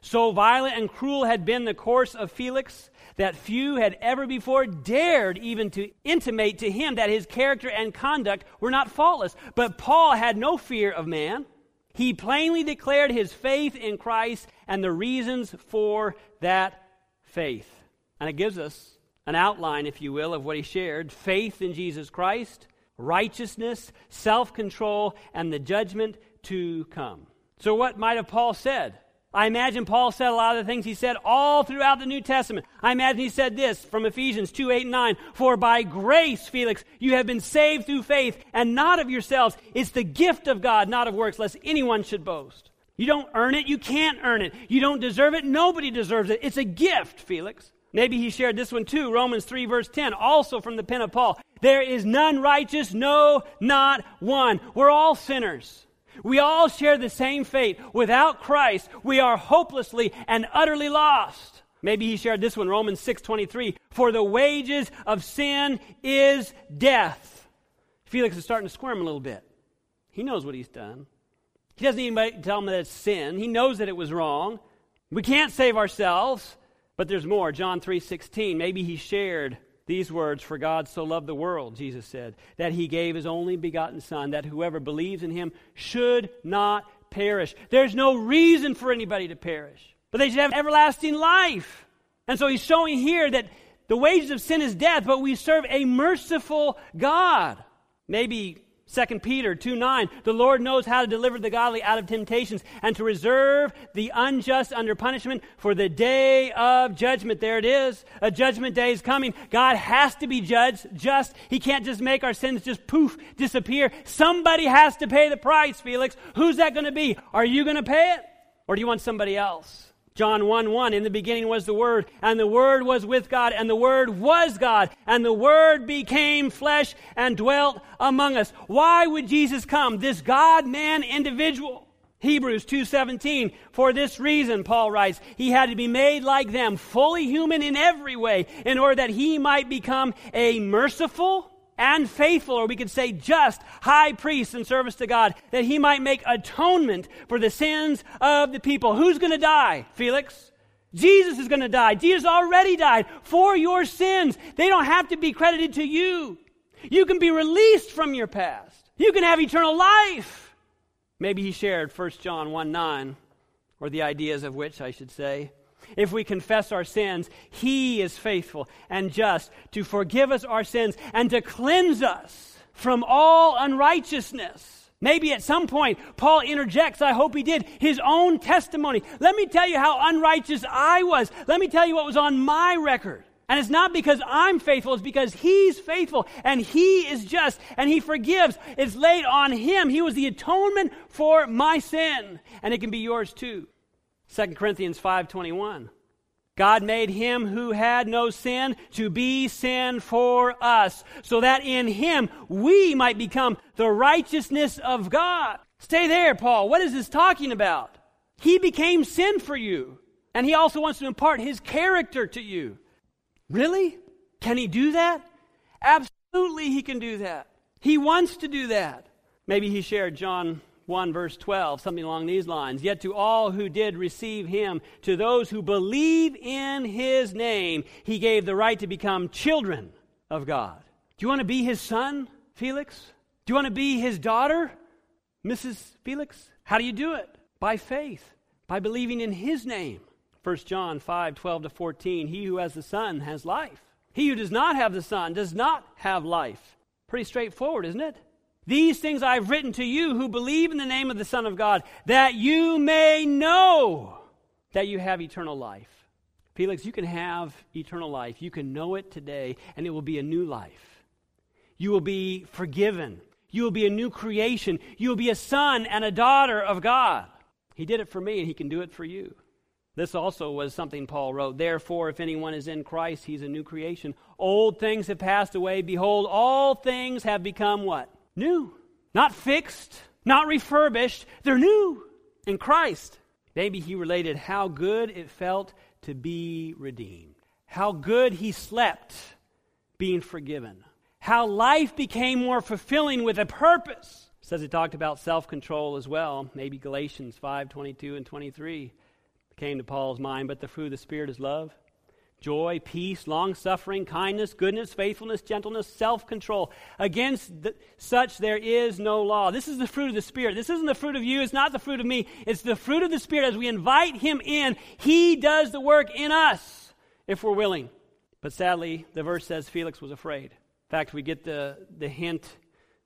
So violent and cruel had been the course of Felix that few had ever before dared even to intimate to him that his character and conduct were not faultless. But Paul had no fear of man. He plainly declared his faith in Christ and the reasons for that faith. And it gives us an outline, if you will, of what he shared faith in Jesus Christ, righteousness, self control, and the judgment to come. So, what might have Paul said? I imagine Paul said a lot of the things he said all throughout the New Testament. I imagine he said this from Ephesians 2 8 and 9 For by grace, Felix, you have been saved through faith, and not of yourselves. It's the gift of God, not of works, lest anyone should boast. You don't earn it, you can't earn it. You don't deserve it, nobody deserves it. It's a gift, Felix. Maybe he shared this one too, Romans 3, verse 10, also from the pen of Paul. There is none righteous, no, not one. We're all sinners. We all share the same fate. Without Christ, we are hopelessly and utterly lost. Maybe he shared this one, Romans 6:23, for the wages of sin is death. Felix is starting to squirm a little bit. He knows what he's done. He doesn't even tell him that it's sin. He knows that it was wrong. We can't save ourselves, but there's more. John 3:16, maybe he shared these words, For God so loved the world, Jesus said, that he gave his only begotten Son, that whoever believes in him should not perish. There's no reason for anybody to perish, but they should have everlasting life. And so he's showing here that the wages of sin is death, but we serve a merciful God. Maybe 2 Peter 2 9, the Lord knows how to deliver the godly out of temptations and to reserve the unjust under punishment for the day of judgment. There it is. A judgment day is coming. God has to be judged just. He can't just make our sins just poof, disappear. Somebody has to pay the price, Felix. Who's that going to be? Are you going to pay it? Or do you want somebody else? John 1 1, in the beginning was the Word, and the Word was with God, and the Word was God, and the Word became flesh and dwelt among us. Why would Jesus come? This God man individual. Hebrews 2:17 For this reason Paul writes he had to be made like them fully human in every way in order that he might become a merciful and faithful, or we could say just, high priest in service to God, that he might make atonement for the sins of the people. Who's going to die, Felix? Jesus is going to die. Jesus already died for your sins. They don't have to be credited to you. You can be released from your past. You can have eternal life. Maybe he shared 1 John 1 9, or the ideas of which I should say. If we confess our sins, He is faithful and just to forgive us our sins and to cleanse us from all unrighteousness. Maybe at some point, Paul interjects, I hope he did, his own testimony. Let me tell you how unrighteous I was. Let me tell you what was on my record. And it's not because I'm faithful, it's because He's faithful and He is just and He forgives. It's laid on Him. He was the atonement for my sin, and it can be yours too. 2 Corinthians 5:21. God made him who had no sin to be sin for us, so that in him we might become the righteousness of God. Stay there, Paul. What is this talking about? He became sin for you, and he also wants to impart his character to you. Really? Can he do that? Absolutely, he can do that. He wants to do that. Maybe he shared John 1, verse 12, something along these lines. Yet to all who did receive him, to those who believe in his name, he gave the right to become children of God. Do you want to be his son, Felix? Do you want to be his daughter, Mrs. Felix? How do you do it? By faith, by believing in his name. 1 John 5, 12 to 14. He who has the Son has life. He who does not have the Son does not have life. Pretty straightforward, isn't it? These things I've written to you who believe in the name of the Son of God, that you may know that you have eternal life. Felix, you can have eternal life. You can know it today, and it will be a new life. You will be forgiven. You will be a new creation. You will be a son and a daughter of God. He did it for me, and He can do it for you. This also was something Paul wrote. Therefore, if anyone is in Christ, he's a new creation. Old things have passed away. Behold, all things have become what? New. Not fixed, not refurbished. They're new in Christ. Maybe he related how good it felt to be redeemed, how good he slept being forgiven, how life became more fulfilling with a purpose. Says he talked about self control as well. Maybe Galatians 5 22 and 23 came to Paul's mind, but the fruit of the Spirit is love, joy, peace, long suffering, kindness, goodness, faithfulness, gentleness, self control. Against the, such there is no law. This is the fruit of the Spirit. This isn't the fruit of you, it's not the fruit of me. It's the fruit of the Spirit. As we invite Him in, He does the work in us if we're willing. But sadly, the verse says Felix was afraid. In fact, we get the, the hint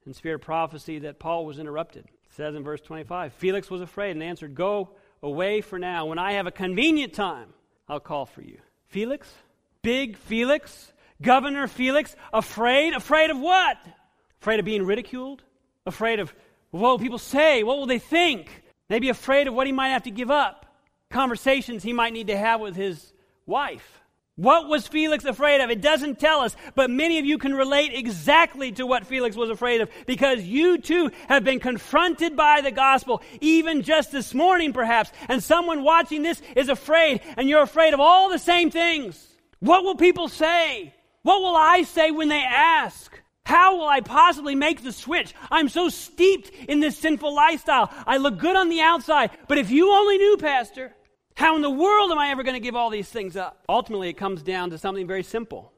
in spirit prophecy that Paul was interrupted. It says in verse 25 Felix was afraid and answered, Go away for now. When I have a convenient time, I'll call for you. Felix? Big Felix? Governor Felix? Afraid? Afraid of what? Afraid of being ridiculed? Afraid of what will people say? What will they think? Maybe afraid of what he might have to give up. Conversations he might need to have with his wife. What was Felix afraid of? It doesn't tell us, but many of you can relate exactly to what Felix was afraid of because you too have been confronted by the gospel, even just this morning perhaps, and someone watching this is afraid, and you're afraid of all the same things. What will people say? What will I say when they ask? How will I possibly make the switch? I'm so steeped in this sinful lifestyle. I look good on the outside, but if you only knew, Pastor, how in the world am I ever going to give all these things up? Ultimately, it comes down to something very simple.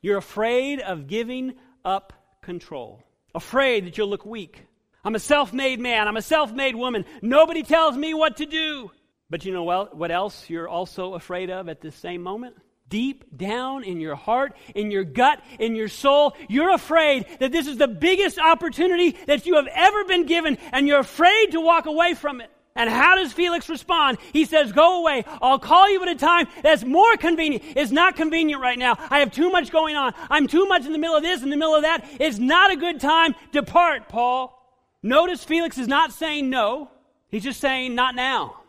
You're afraid of giving up control, afraid that you'll look weak. I'm a self made man, I'm a self made woman. Nobody tells me what to do. But you know what else you're also afraid of at this same moment? Deep down in your heart, in your gut, in your soul, you're afraid that this is the biggest opportunity that you have ever been given, and you're afraid to walk away from it. And how does Felix respond? He says, Go away. I'll call you at a time that's more convenient. It's not convenient right now. I have too much going on. I'm too much in the middle of this, in the middle of that. It's not a good time. Depart, Paul. Notice Felix is not saying no. He's just saying, Not now.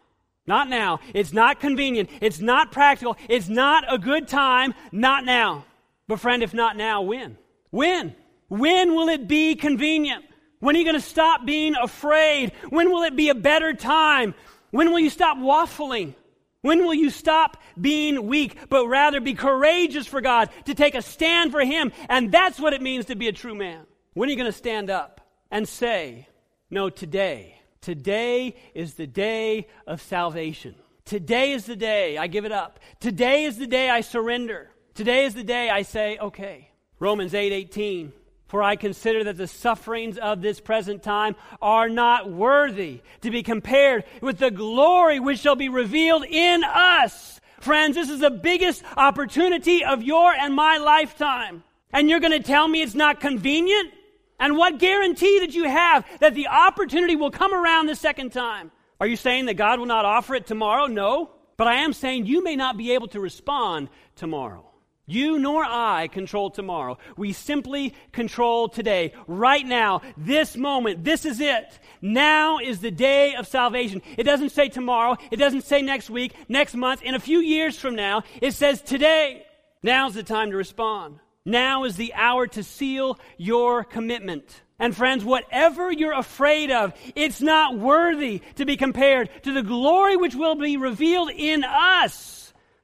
Not now. It's not convenient. It's not practical. It's not a good time. Not now. But, friend, if not now, when? When? When will it be convenient? When are you going to stop being afraid? When will it be a better time? When will you stop waffling? When will you stop being weak, but rather be courageous for God, to take a stand for Him? And that's what it means to be a true man. When are you going to stand up and say, No, today, today is the day of salvation. Today is the day I give it up. Today is the day I surrender. Today is the day I say, Okay. Romans 8 18. For I consider that the sufferings of this present time are not worthy to be compared with the glory which shall be revealed in us. Friends, this is the biggest opportunity of your and my lifetime. And you're going to tell me it's not convenient? And what guarantee that you have that the opportunity will come around the second time? Are you saying that God will not offer it tomorrow? No. But I am saying you may not be able to respond tomorrow. You nor I control tomorrow. We simply control today, right now, this moment. This is it. Now is the day of salvation. It doesn't say tomorrow. It doesn't say next week, next month, in a few years from now. It says today. Now's the time to respond. Now is the hour to seal your commitment. And friends, whatever you're afraid of, it's not worthy to be compared to the glory which will be revealed in us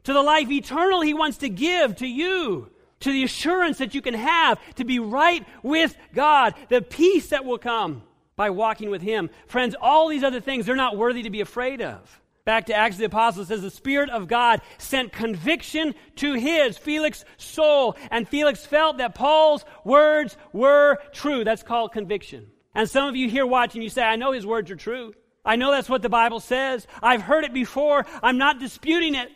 to the life eternal He wants to give to you, to the assurance that you can have to be right with God, the peace that will come by walking with Him. Friends, all these other things, they're not worthy to be afraid of. Back to Acts of the Apostles, says the Spirit of God sent conviction to his, Felix' soul. And Felix felt that Paul's words were true. That's called conviction. And some of you here watching, you say, I know his words are true. I know that's what the Bible says. I've heard it before. I'm not disputing it.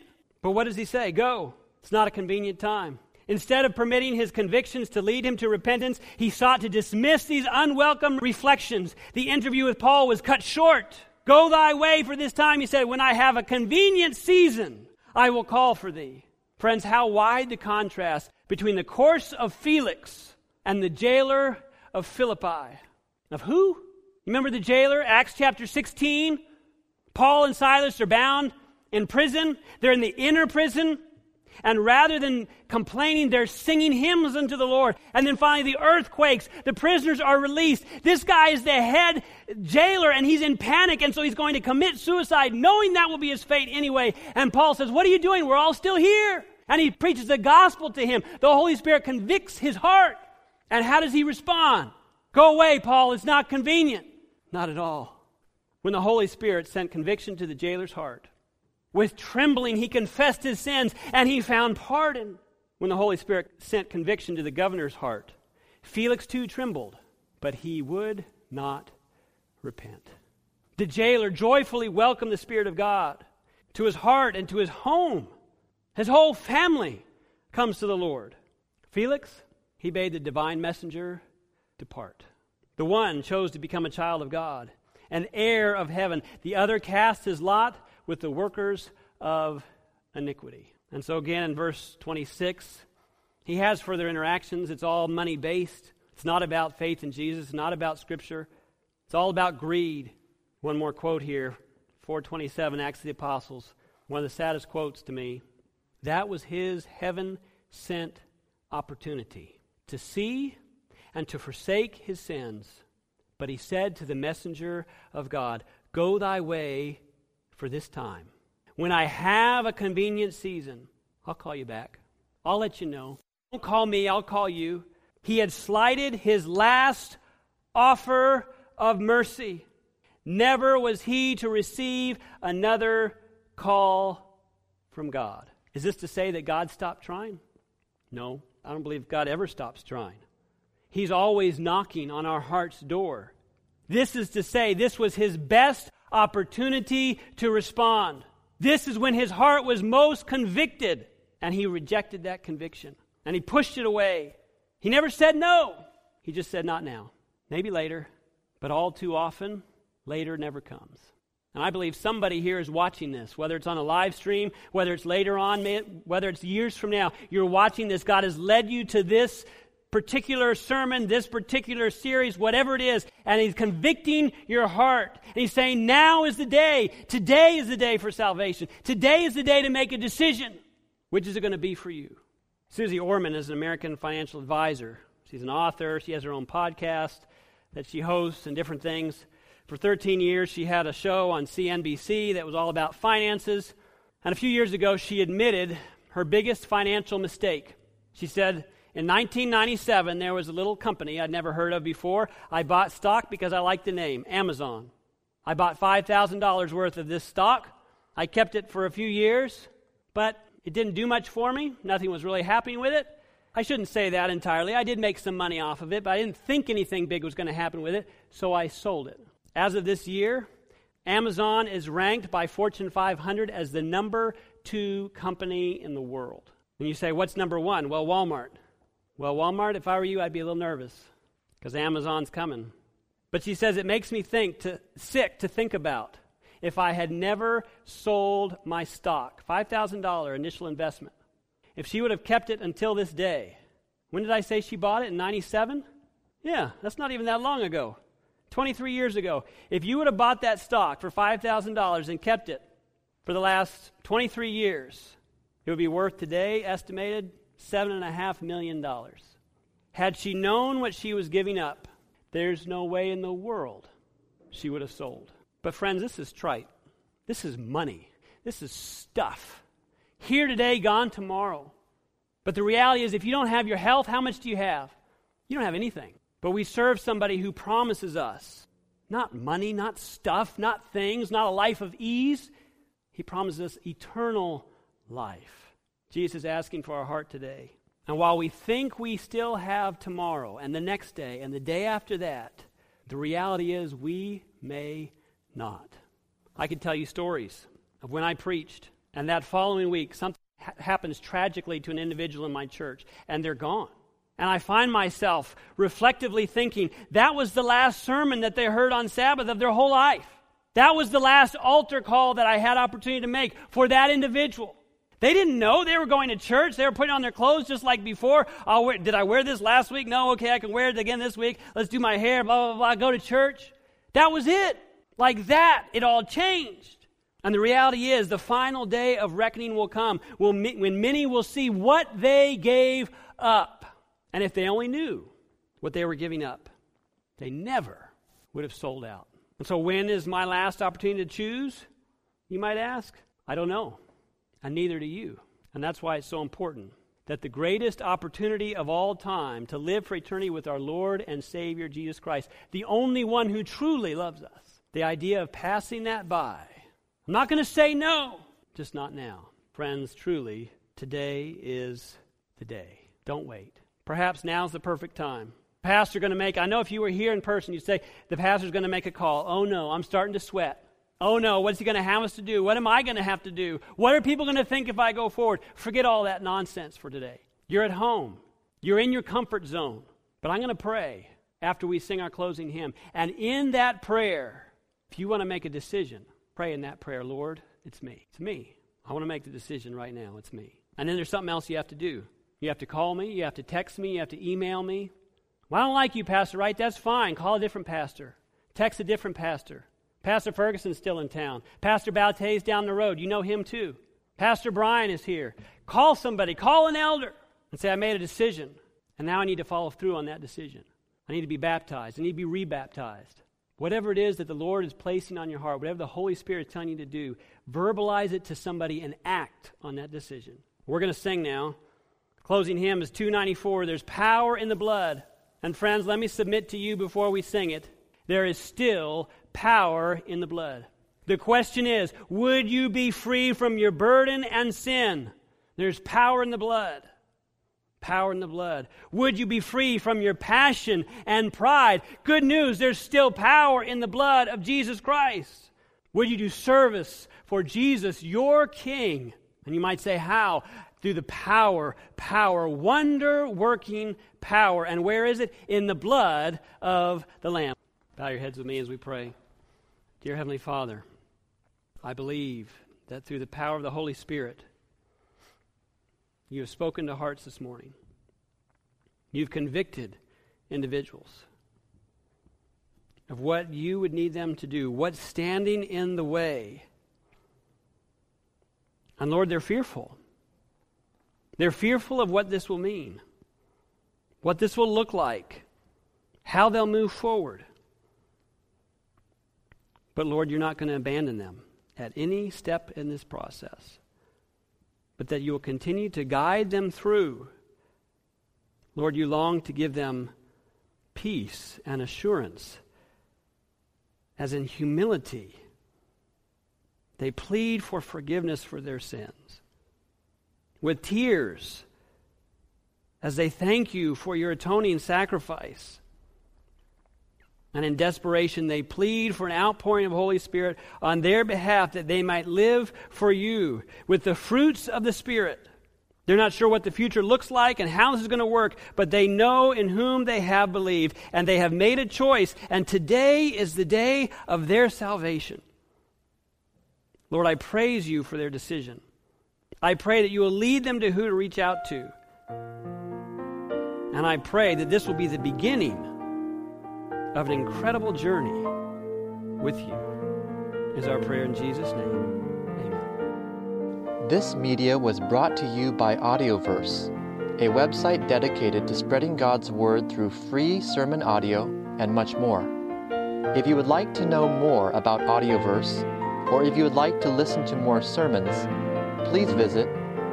But what does he say? Go. It's not a convenient time. Instead of permitting his convictions to lead him to repentance, he sought to dismiss these unwelcome reflections. The interview with Paul was cut short. Go thy way for this time, he said. When I have a convenient season, I will call for thee. Friends, how wide the contrast between the course of Felix and the jailer of Philippi. Of who? Remember the jailer, Acts chapter 16? Paul and Silas are bound in prison, they're in the inner prison. And rather than complaining, they're singing hymns unto the Lord. And then finally, the earthquakes. The prisoners are released. This guy is the head jailer and he's in panic. And so he's going to commit suicide, knowing that will be his fate anyway. And Paul says, What are you doing? We're all still here. And he preaches the gospel to him. The Holy Spirit convicts his heart. And how does he respond? Go away, Paul. It's not convenient. Not at all. When the Holy Spirit sent conviction to the jailer's heart, with trembling, he confessed his sins and he found pardon. When the Holy Spirit sent conviction to the governor's heart, Felix too trembled, but he would not repent. The jailer joyfully welcomed the Spirit of God to his heart and to his home. His whole family comes to the Lord. Felix, he bade the divine messenger depart. The one chose to become a child of God, an heir of heaven. The other cast his lot with the workers of iniquity. And so, again, in verse 26, he has further interactions. It's all money based. It's not about faith in Jesus, it's not about Scripture. It's all about greed. One more quote here 427, Acts of the Apostles. One of the saddest quotes to me. That was his heaven sent opportunity to see and to forsake his sins. But he said to the messenger of God, Go thy way for this time. When I have a convenient season, I'll call you back. I'll let you know. Don't call me, I'll call you. He had slighted his last offer of mercy. Never was he to receive another call from God. Is this to say that God stopped trying? No, I don't believe God ever stops trying. He's always knocking on our heart's door. This is to say, this was his best opportunity to respond. This is when his heart was most convicted, and he rejected that conviction and he pushed it away. He never said no, he just said, Not now. Maybe later, but all too often, later never comes. And I believe somebody here is watching this, whether it's on a live stream, whether it's later on, whether it's years from now. You're watching this. God has led you to this particular sermon, this particular series, whatever it is, and He's convicting your heart. And He's saying, now is the day. Today is the day for salvation. Today is the day to make a decision. Which is it going to be for you? Suze Orman is an American financial advisor. She's an author. She has her own podcast that she hosts and different things. For 13 years, she had a show on CNBC that was all about finances. And a few years ago, she admitted her biggest financial mistake. She said, in 1997, there was a little company I'd never heard of before. I bought stock because I liked the name Amazon. I bought $5,000 worth of this stock. I kept it for a few years, but it didn't do much for me. Nothing was really happening with it. I shouldn't say that entirely. I did make some money off of it, but I didn't think anything big was going to happen with it, so I sold it. As of this year, Amazon is ranked by Fortune 500 as the number two company in the world. And you say, what's number one? Well, Walmart. Well, Walmart, if I were you, I'd be a little nervous because Amazon's coming. But she says it makes me think to, sick to think about if I had never sold my stock, $5,000 initial investment. If she would have kept it until this day. When did I say she bought it? In 97? Yeah, that's not even that long ago. 23 years ago. If you would have bought that stock for $5,000 and kept it for the last 23 years, it would be worth today, estimated, $7.5 million. Had she known what she was giving up, there's no way in the world she would have sold. But, friends, this is trite. This is money. This is stuff. Here today, gone tomorrow. But the reality is, if you don't have your health, how much do you have? You don't have anything. But we serve somebody who promises us not money, not stuff, not things, not a life of ease. He promises us eternal life. Jesus is asking for our heart today. And while we think we still have tomorrow and the next day and the day after that, the reality is we may not. I could tell you stories of when I preached, and that following week, something ha- happens tragically to an individual in my church, and they're gone. And I find myself reflectively thinking, that was the last sermon that they heard on Sabbath of their whole life. That was the last altar call that I had opportunity to make for that individual. They didn't know they were going to church. They were putting on their clothes just like before. Wear, did I wear this last week? No. Okay, I can wear it again this week. Let's do my hair, blah, blah, blah. Go to church. That was it. Like that, it all changed. And the reality is, the final day of reckoning will come when many will see what they gave up. And if they only knew what they were giving up, they never would have sold out. And so, when is my last opportunity to choose? You might ask. I don't know. And neither do you. And that's why it's so important that the greatest opportunity of all time to live for eternity with our Lord and Savior Jesus Christ, the only one who truly loves us, the idea of passing that by I'm not going to say no, just not now. Friends, truly, today is the day. Don't wait. Perhaps now's the perfect time. Pastor going to make, I know if you were here in person, you'd say, the pastor's going to make a call. Oh no, I'm starting to sweat. Oh no, what's he going to have us to do? What am I going to have to do? What are people going to think if I go forward? Forget all that nonsense for today. You're at home, you're in your comfort zone. But I'm going to pray after we sing our closing hymn. And in that prayer, if you want to make a decision, Pray in that prayer, Lord, it's me. It's me. I want to make the decision right now. It's me. And then there's something else you have to do. You have to call me, you have to text me, you have to email me. Well, I don't like you, Pastor Wright. That's fine. Call a different pastor. Text a different pastor. Pastor Ferguson's still in town. Pastor Baltet's down the road. You know him too. Pastor Brian is here. Call somebody, call an elder, and say, I made a decision, and now I need to follow through on that decision. I need to be baptized. I need to be rebaptized. Whatever it is that the Lord is placing on your heart, whatever the Holy Spirit is telling you to do, verbalize it to somebody and act on that decision. We're going to sing now. Closing hymn is 294. There's power in the blood. And friends, let me submit to you before we sing it there is still power in the blood. The question is would you be free from your burden and sin? There's power in the blood power in the blood? Would you be free from your passion and pride? Good news, there's still power in the blood of Jesus Christ. Would you do service for Jesus, your King? And you might say, how? Through the power, power, wonder working power. And where is it? In the blood of the Lamb. Bow your heads with me as we pray. Dear Heavenly Father, I believe that through the power of the Holy Spirit, you have spoken to hearts this morning. You've convicted individuals of what you would need them to do, what's standing in the way. And Lord, they're fearful. They're fearful of what this will mean, what this will look like, how they'll move forward. But Lord, you're not going to abandon them at any step in this process but that you will continue to guide them through. Lord, you long to give them peace and assurance, as in humility. They plead for forgiveness for their sins. With tears, as they thank you for your atoning sacrifice. And in desperation, they plead for an outpouring of Holy Spirit on their behalf that they might live for you with the fruits of the Spirit. They're not sure what the future looks like and how this is going to work, but they know in whom they have believed, and they have made a choice, and today is the day of their salvation. Lord, I praise you for their decision. I pray that you will lead them to who to reach out to. And I pray that this will be the beginning of an incredible journey with you, is our prayer in Jesus' name. Amen. This media was brought to you by Audioverse, a website dedicated to spreading God's Word through free sermon audio and much more. If you would like to know more about Audioverse, or if you would like to listen to more sermons, please visit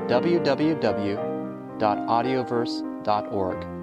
www.audioverse.org.